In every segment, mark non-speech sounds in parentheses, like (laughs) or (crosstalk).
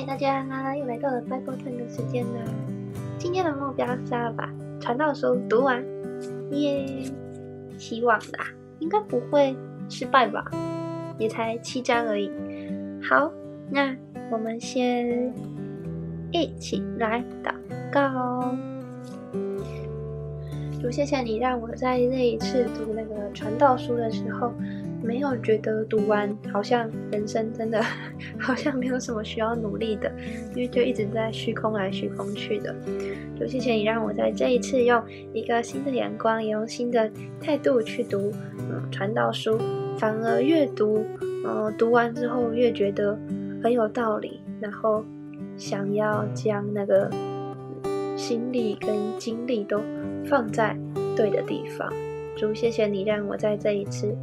嗨，大家又来到了 Bible Time 的时间啦！今天的目标是要把《传道书》读完，耶！希望啦，应该不会失败吧？也才七章而已。好，那我们先一起来祷告。主，谢谢你让我在那一次读那个《传道书》的时候。没有觉得读完好像人生真的 (laughs) 好像没有什么需要努力的，因为就一直在虚空来虚空去的。就谢谢你让我在这一次用一个新的眼光，也用新的态度去读嗯传道书，反而越读嗯读完之后越觉得很有道理，然后想要将那个心力跟精力都放在对的地方。主，谢谢你让我在这一次。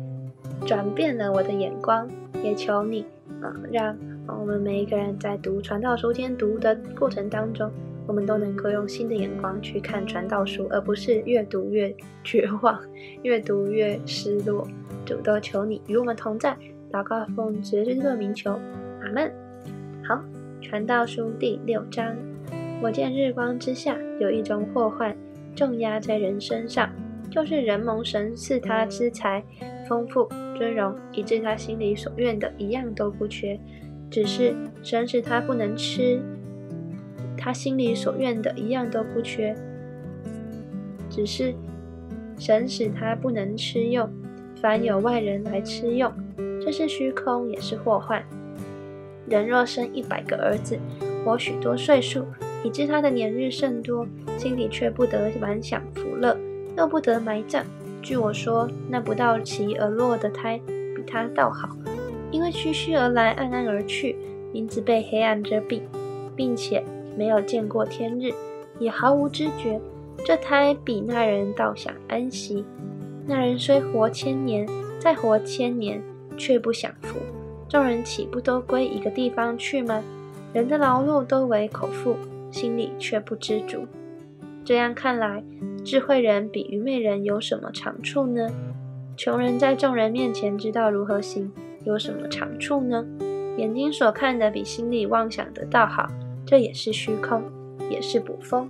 转变了我的眼光，也求你啊，让我们每一个人在读传道书、天读的过程当中，我们都能够用新的眼光去看传道书，而不是越读越绝望，越读越失落。主都求你与我们同在，祷告奉主耶稣的名求，阿门。好，传道书第六章，我见日光之下有一种祸患重压在人身上，就是人蒙神赐他之财丰富。尊荣，以致他心里所愿的一样都不缺，只是神使他不能吃，他心里所愿的一样都不缺，只是神使他不能吃用，凡有外人来吃用，这是虚空，也是祸患。人若生一百个儿子，活许多岁数，以致他的年日甚多，心里却不得满享福乐，又不得埋葬。据我说，那不到期而落的胎，比他倒好，因为虚虚而来，暗暗而去，名字被黑暗遮蔽，并且没有见过天日，也毫无知觉。这胎比那人倒想安息。那人虽活千年，再活千年，却不享福。众人岂不都归一个地方去吗？人的劳碌都为口腹，心里却不知足。这样看来，智慧人比愚昧人有什么长处呢？穷人在众人面前知道如何行，有什么长处呢？眼睛所看的比心里妄想的倒好，这也是虚空，也是捕风。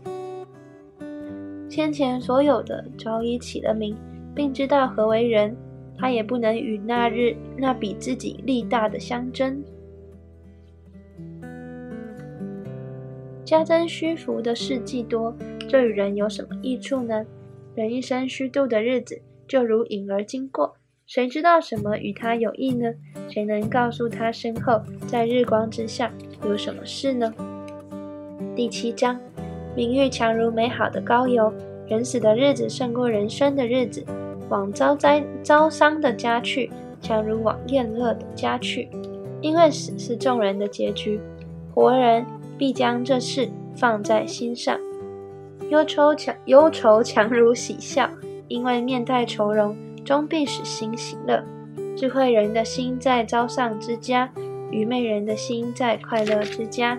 先前所有的早已起了名，并知道何为人，他也不能与那日那比自己力大的相争。加增虚浮的事迹多。这与人有什么益处呢？人一生虚度的日子，就如影儿经过，谁知道什么与他有益呢？谁能告诉他身后在日光之下有什么事呢？第七章，名誉强如美好的膏油，人死的日子胜过人生的日子，往遭灾遭伤的家去，强如往宴乐的家去，因为死是众人的结局，活人必将这事放在心上。忧愁强，忧愁强如喜笑，因为面带愁容，终必使心喜乐。智慧人的心在朝上之家，愚昧人的心在快乐之家。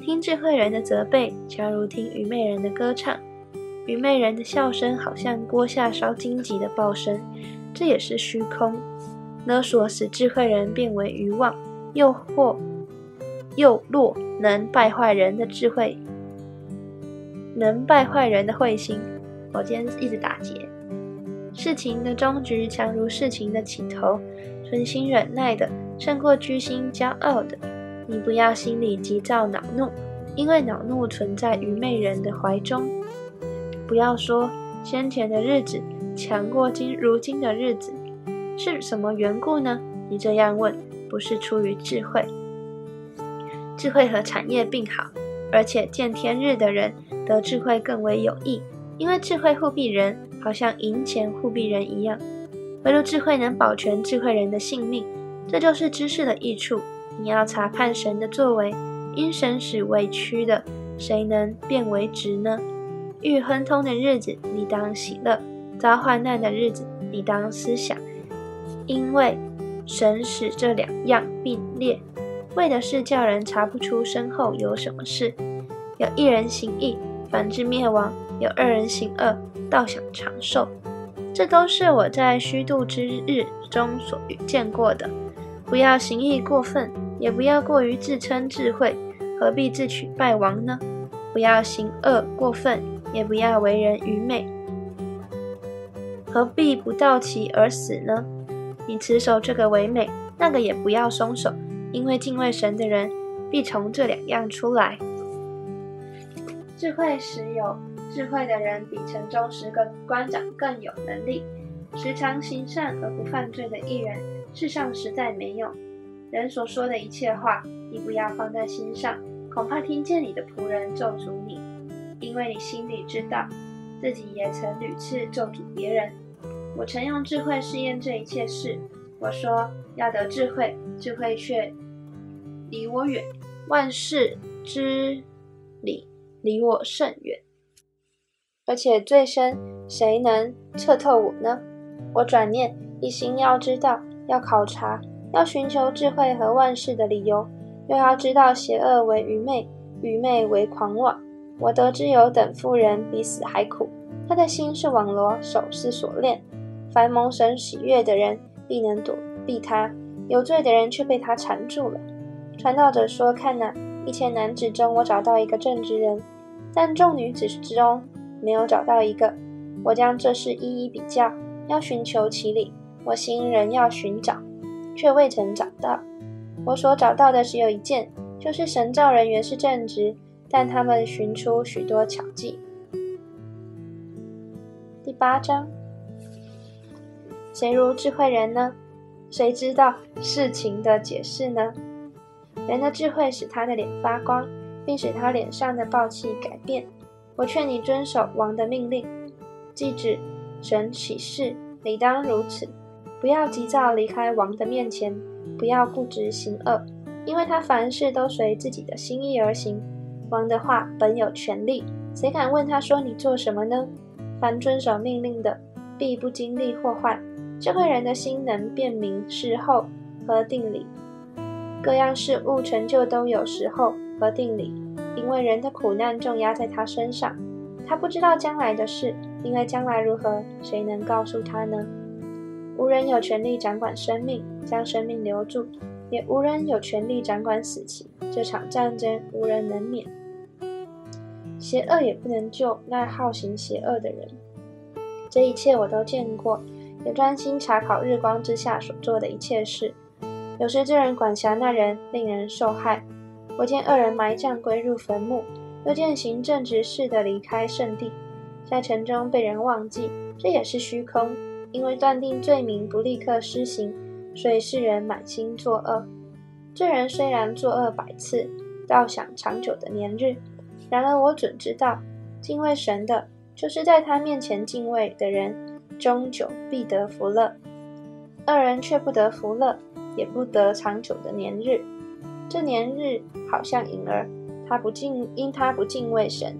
听智慧人的责备，假如听愚昧人的歌唱。愚昧人的笑声，好像锅下烧荆棘的爆声，这也是虚空。勒索使智慧人变为愚妄，诱惑诱弱，能败坏人的智慧。能败坏人的慧心。我今天一直打结。事情的终局强如事情的起头，存心忍耐的胜过居心骄傲的。你不要心里急躁恼怒，因为恼怒存在愚昧人的怀中。不要说先前的日子强过今如今的日子，是什么缘故呢？你这样问，不是出于智慧。智慧和产业并好，而且见天日的人。得智慧更为有益，因为智慧护庇人，好像银钱护庇人一样。唯独智慧能保全智慧人的性命，这就是知识的益处。你要查看神的作为，因神使委屈的，谁能变为直呢？遇亨通的日子，你当喜乐；遭患难的日子，你当思想，因为神使这两样并列，为的是叫人查不出身后有什么事。有一人行义。凡之灭亡，有二人行恶，倒想长寿。这都是我在虚度之日中所遇见过的。不要行义过分，也不要过于自称智慧，何必自取败亡呢？不要行恶过分，也不要为人愚昧。何必不到其而死呢？你持守这个唯美，那个也不要松手，因为敬畏神的人必从这两样出来。智慧时有智慧的人，比城中十个官长更有能力。时常行善而不犯罪的艺人，世上实在没有。人所说的一切话，你不要放在心上，恐怕听见你的仆人咒诅你，因为你心里知道，自己也曾屡次咒诅别人。我曾用智慧试验这一切事。我说要得智慧，智慧却离我远；万事之理离我甚远。而且最深，谁能测透我呢？我转念一心要知道，要考察，要寻求智慧和万事的理由，又要知道邪恶为愚昧，愚昧为狂妄。我得知有等妇人比死还苦，她的心是网罗，手是锁链。凡蒙神喜悦的人，必能躲避他；有罪的人却被他缠住了。传道者说：“看呐，一千男子中，我找到一个正直人；但众女子之中，没有找到一个。我将这事一一比较，要寻求其理。我心仍要寻找，却未曾找到。我所找到的只有一件，就是神造人原是正直，但他们寻出许多巧计。”第八章。谁如智慧人呢？谁知道事情的解释呢？人的智慧使他的脸发光，并使他脸上的暴气改变。我劝你遵守王的命令，记指神启示，理当如此。不要急躁离开王的面前，不要固执行恶，因为他凡事都随自己的心意而行。王的话本有权利，谁敢问他说你做什么呢？凡遵守命令的，必不经历祸患。智慧人的心能辨明事后和定理，各样事物成就都有时候和定理，因为人的苦难重压在他身上，他不知道将来的事，因为将来如何，谁能告诉他呢？无人有权利掌管生命，将生命留住，也无人有权利掌管死期。这场战争无人能免，邪恶也不能救那好行邪恶的人。这一切我都见过。也专心查考日光之下所做的一切事。有时这人管辖那人，令人受害。我见二人埋葬归入坟墓，又见行正直事的离开圣地，在城中被人忘记，这也是虚空。因为断定罪名不立刻施行，所以世人满心作恶。这人虽然作恶百次，倒想长久的年日。然而我准知道，敬畏神的，就是在他面前敬畏的人。终久必得福乐，二人却不得福乐，也不得长久的年日。这年日好像影儿，他不敬，因他不敬畏神。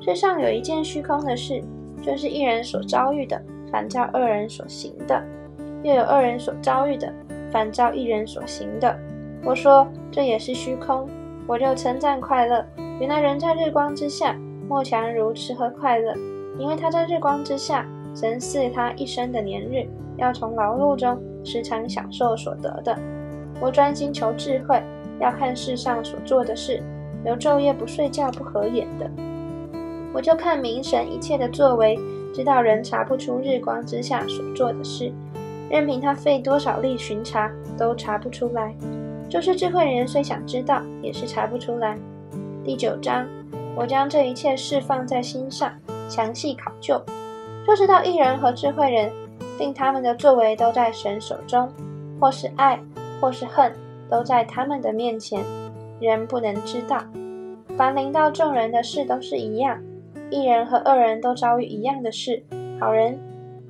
世上有一件虚空的事，就是一人所遭遇的，反照二人所行的；又有二人所遭遇的，反照一人所行的。我说这也是虚空，我就称赞快乐。原来人在日光之下，莫强如吃喝快乐，因为他在日光之下。神赐他一生的年日，要从劳碌中时常享受所得的。我专心求智慧，要看世上所做的事，有昼夜不睡觉不合眼的。我就看明神一切的作为，知道人查不出日光之下所做的事，任凭他费多少力巡查，都查不出来。就是智慧人虽想知道，也是查不出来。第九章，我将这一切事放在心上，详细考究。就知道艺人和智慧人，令他们的作为都在神手中，或是爱，或是恨，都在他们的面前，人不能知道。凡临到众人的事都是一样，一人和二人都遭遇一样的事。好人、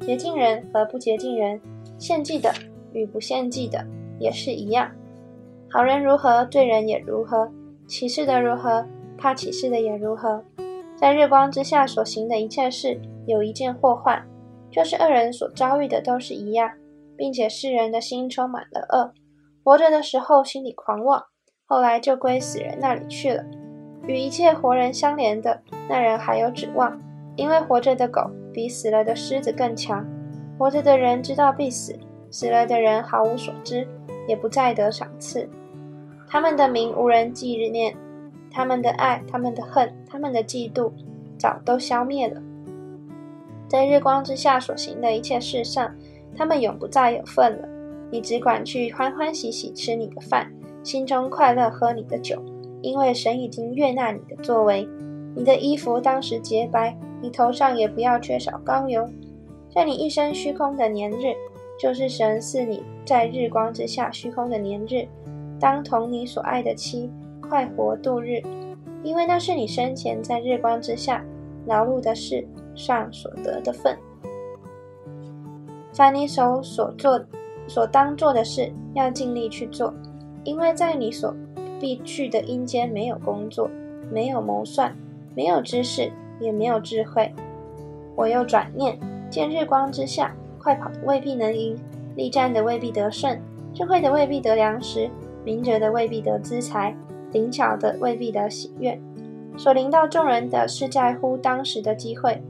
洁净人和不洁净人，献祭的与不献祭的也是一样。好人如何，罪人也如何；启示的如何，怕启示的也如何。在日光之下所行的一切事。有一件祸患，就是二人所遭遇的都是一样，并且世人的心充满了恶。活着的时候心里狂妄，后来就归死人那里去了。与一切活人相连的那人还有指望，因为活着的狗比死了的狮子更强。活着的人知道必死，死了的人毫无所知，也不再得赏赐。他们的名无人纪念，他们的爱、他们的恨、他们的嫉妒，早都消灭了。在日光之下所行的一切事上，他们永不再有份了。你只管去欢欢喜喜吃你的饭，心中快乐喝你的酒，因为神已经悦纳你的作为。你的衣服当时洁白，你头上也不要缺少膏油。在你一生虚空的年日，就是神赐你在日光之下虚空的年日。当同你所爱的妻快活度日，因为那是你生前在日光之下劳碌的事上所得的份。凡你手所做、所当做的事，要尽力去做，因为在你所必去的阴间没有工作，没有谋算，没有知识，也没有智慧。我又转念见日光之下快跑的未必能赢，力战的未必得胜，智慧的未必得粮食。明哲的未必得资财，灵巧的未必得喜悦。所临到众人的是在乎当时的机会。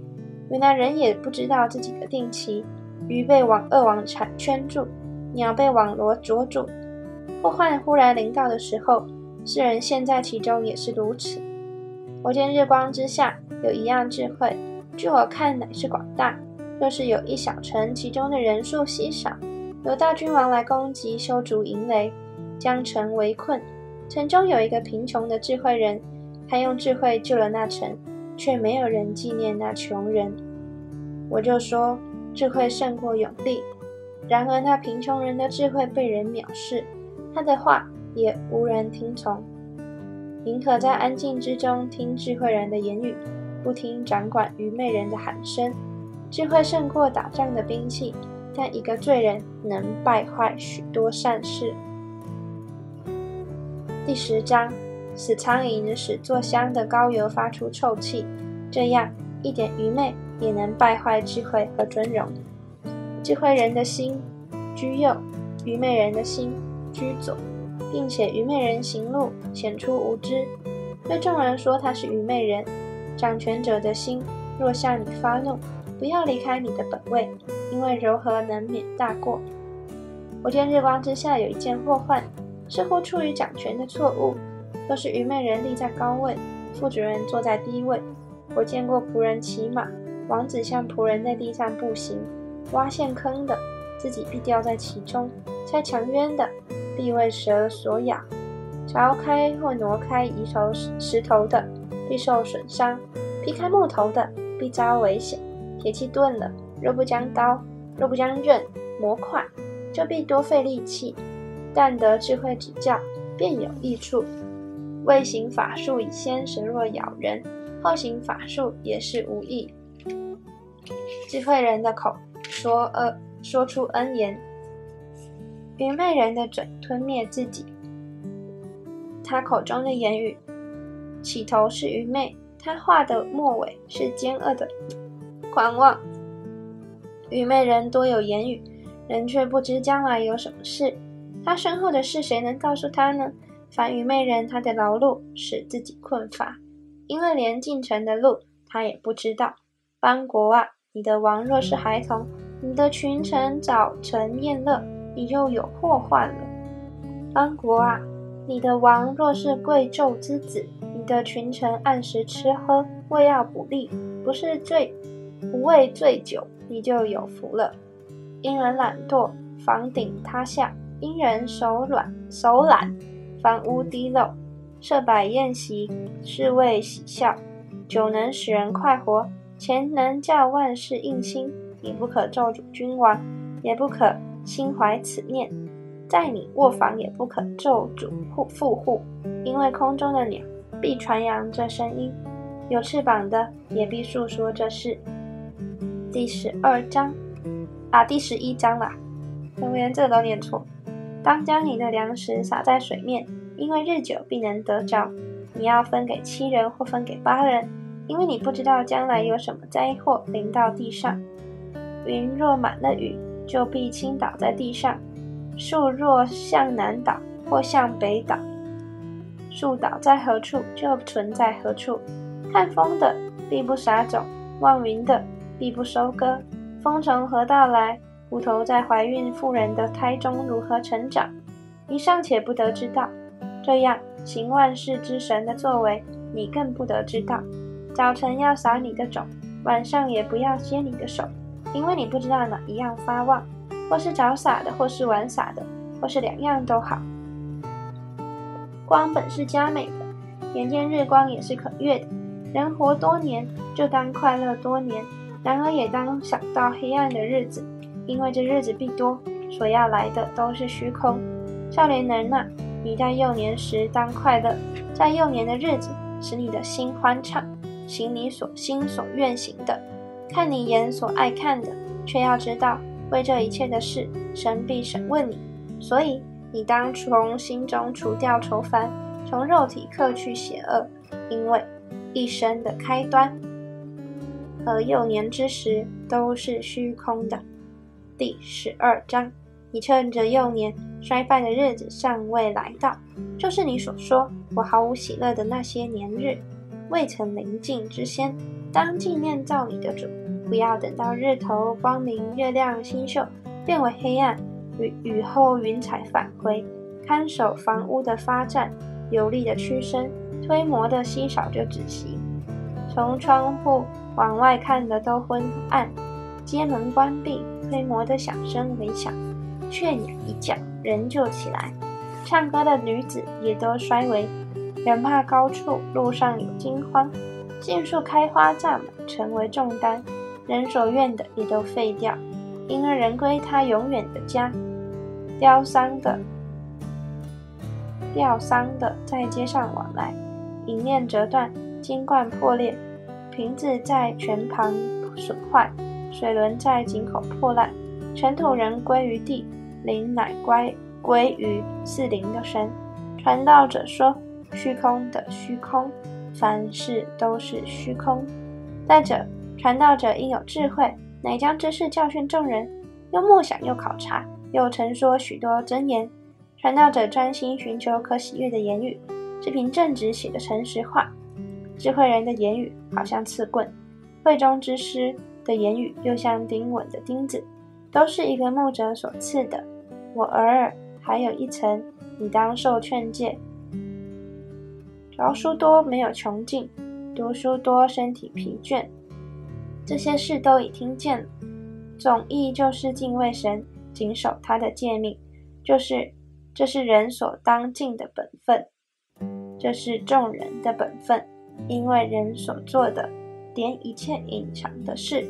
原来人也不知道自己的定期。鱼被网恶网缠圈住，鸟被网罗捉住。祸患忽然临到的时候，世人陷在其中也是如此。我见日光之下有一样智慧，据我看乃是广大。若是有一小城，其中的人数稀少，有大君王来攻击，修筑营垒。将城围困，城中有一个贫穷的智慧人，他用智慧救了那城，却没有人纪念那穷人。我就说，智慧胜过勇力。然而那贫穷人的智慧被人藐视，他的话也无人听从。宁可在安静之中听智慧人的言语，不听掌管愚昧人的喊声。智慧胜过打仗的兵器，但一个罪人能败坏许多善事。第十章，死苍蝇使做香的膏油发出臭气，这样一点愚昧也能败坏智慧和尊荣。智慧人的心居右，愚昧人的心居左，并且愚昧人行路显出无知，对众人说他是愚昧人。掌权者的心若向你发怒，不要离开你的本位，因为柔和能免大过。我见日光之下有一件祸患。似乎出于掌权的错误，都是愚昧人立在高位，副主人坐在低位。我见过仆人骑马，王子向仆人在地上步行，挖陷坑的自己必掉在其中，拆墙渊的必为蛇所咬，凿开或挪开移头石头的必受损伤，劈开木头的必遭危险。铁器钝了，若不将刀，若不将刃磨快，就必多费力气。但得智慧指教，便有益处。未行法术以先，神若咬人；后行法术也是无益。智慧人的口说恶，说出恩言；愚昧人的嘴吞灭自己。他口中的言语，起头是愚昧，他话的末尾是奸恶的狂妄。愚昧人多有言语，人却不知将来有什么事。他身后的事，谁能告诉他呢？凡愚昧人，他的劳碌使自己困乏，因为连进城的路他也不知道。邦国啊，你的王若是孩童，你的群臣早晨宴乐，你就有祸患了。邦国啊，你的王若是贵胄之子，你的群臣按时吃喝，为要补力，不是醉，不为醉酒，你就有福了。因人懒惰，房顶塌下。因人手软手懒，房屋滴漏，设摆宴席是为喜笑，酒能使人快活，钱能叫万事应心。你不可咒诅君王，也不可心怀此念，在你卧房也不可咒诅户富户，因为空中的鸟必传扬这声音，有翅膀的也必诉说这事。第十二章啊，第十一章啦，我连这都念错。当将你的粮食撒在水面，因为日久必能得着。你要分给七人或分给八人，因为你不知道将来有什么灾祸临到地上。云若满了雨，就必倾倒在地上；树若向南倒或向北倒，树倒在何处，就存在何处。看风的必不撒种，望云的必不收割。风从何到来？骨头在怀孕妇人的胎中如何成长，你尚且不得知道。这样行万事之神的作为，你更不得知道。早晨要撒你的种，晚上也不要歇你的手，因为你不知道哪一样发旺，或是早傻的，或是晚傻的，或是两样都好。光本是佳美的，眼见日光也是可悦的。人活多年，就当快乐多年；然而也当想到黑暗的日子，因为这日子必多，所要来的都是虚空。少年人呐，你在幼年时当快乐，在幼年的日子，使你的心欢畅，行你所心所愿行的，看你眼所爱看的，却要知道，为这一切的事，神必审问你。所以，你当从心中除掉愁烦，从肉体克去邪恶，因为。一生的开端，而幼年之时都是虚空的。第十二章，你趁着幼年衰败的日子尚未来到，就是你所说我毫无喜乐的那些年日，未曾临近之先，当纪念造你的主。不要等到日头光明、月亮星宿变为黑暗，雨雨后云彩返回，看守房屋的发战，有力的屈身。推磨的稀少就止息，从窗户往外看的都昏暗，街门关闭，推磨的响声微响，雀鸟一叫，人就起来，唱歌的女子也都衰微，人怕高处路上有惊慌，杏树开花炸满，成为重担，人所愿的也都废掉，因而人归他永远的家，吊丧的，吊丧的在街上往来。银链折断，金冠破裂，瓶子在泉旁损坏，水轮在井口破烂，尘土人归于地，灵乃归归于四灵的神。传道者说：“虚空的虚空，凡事都是虚空。”再者，传道者应有智慧，乃将知识教训众人，又默想又考察，又陈说许多真言。传道者专心寻求可喜悦的言语。是凭正直写的诚实话，智慧人的言语好像刺棍，会中之师的言语又像钉稳的钉子，都是一个牧者所赐的。我偶尔还有一层，你当受劝诫。读书多没有穷尽，读书多身体疲倦，这些事都已听见了。总意就是敬畏神，谨守他的诫命，就是这是人所当尽的本分。这是众人的本分，因为人所做的，连一切隐藏的事，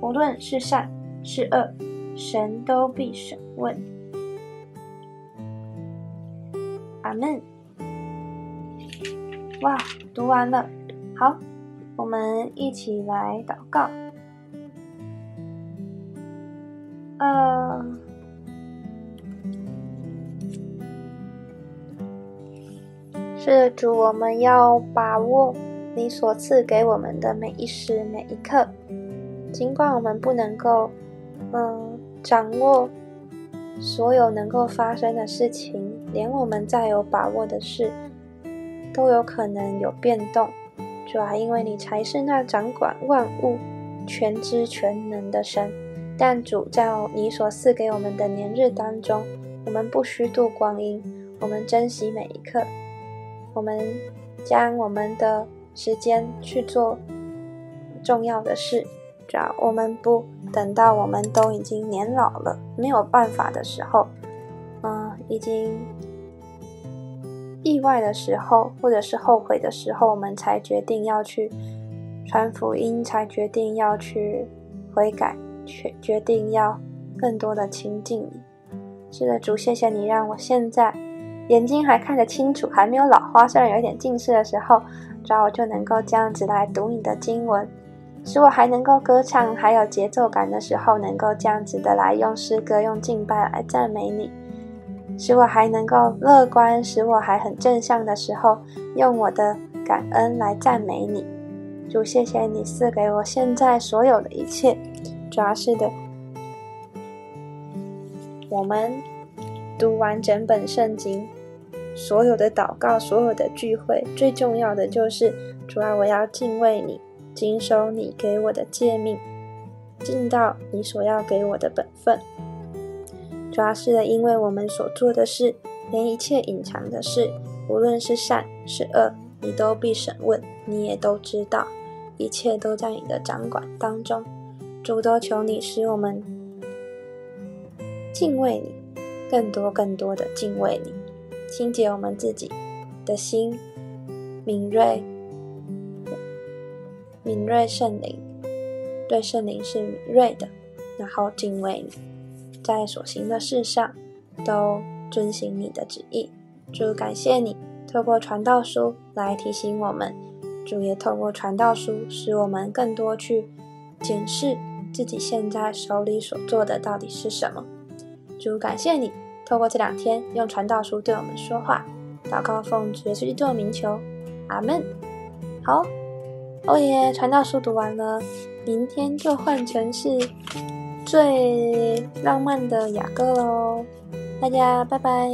无论是善是恶，神都必审问。阿门。哇，读完了，好，我们一起来祷告。呃。是主，我们要把握你所赐给我们的每一时每一刻。尽管我们不能够，嗯，掌握所有能够发生的事情，连我们再有把握的事，都有可能有变动。主啊，因为你才是那掌管万物、全知全能的神。但主在你所赐给我们的年日当中，我们不虚度光阴，我们珍惜每一刻。我们将我们的时间去做重要的事，只要我们不等到我们都已经年老了没有办法的时候，嗯，已经意外的时候，或者是后悔的时候，我们才决定要去传福音，才决定要去悔改，决决定要更多的亲近你。是的，主，谢谢你让我现在。眼睛还看得清楚，还没有老花，虽然有一点近视的时候，主要我就能够这样子来读你的经文，使我还能够歌唱，还有节奏感的时候，能够这样子的来用诗歌、用敬拜来赞美你，使我还能够乐观，使我还很正向的时候，用我的感恩来赞美你。主，谢谢你赐给我现在所有的一切，主要是的，我们读完整本圣经。所有的祷告，所有的聚会，最重要的就是主啊，我要敬畏你，谨守你给我的诫命，尽到你所要给我的本分。主要是，因为我们所做的事，连一切隐藏的事，无论是善是恶，你都必审问，你也都知道，一切都在你的掌管当中。主都求你使我们敬畏你，更多更多的敬畏你，清洁我们自己的心，敏锐，敏锐圣灵，对圣灵是敏锐的，然后敬畏你，在所行的事上都遵行你的旨意。主感谢你，透过传道书来提醒我们，主也透过传道书使我们更多去检视。自己现在手里所做的到底是什么？主感谢你，透过这两天用传道书对我们说话，祷告奉主耶稣基督的名求，阿门。好，哦耶，传道书读完了，明天就换成是最浪漫的雅歌喽，大家拜拜。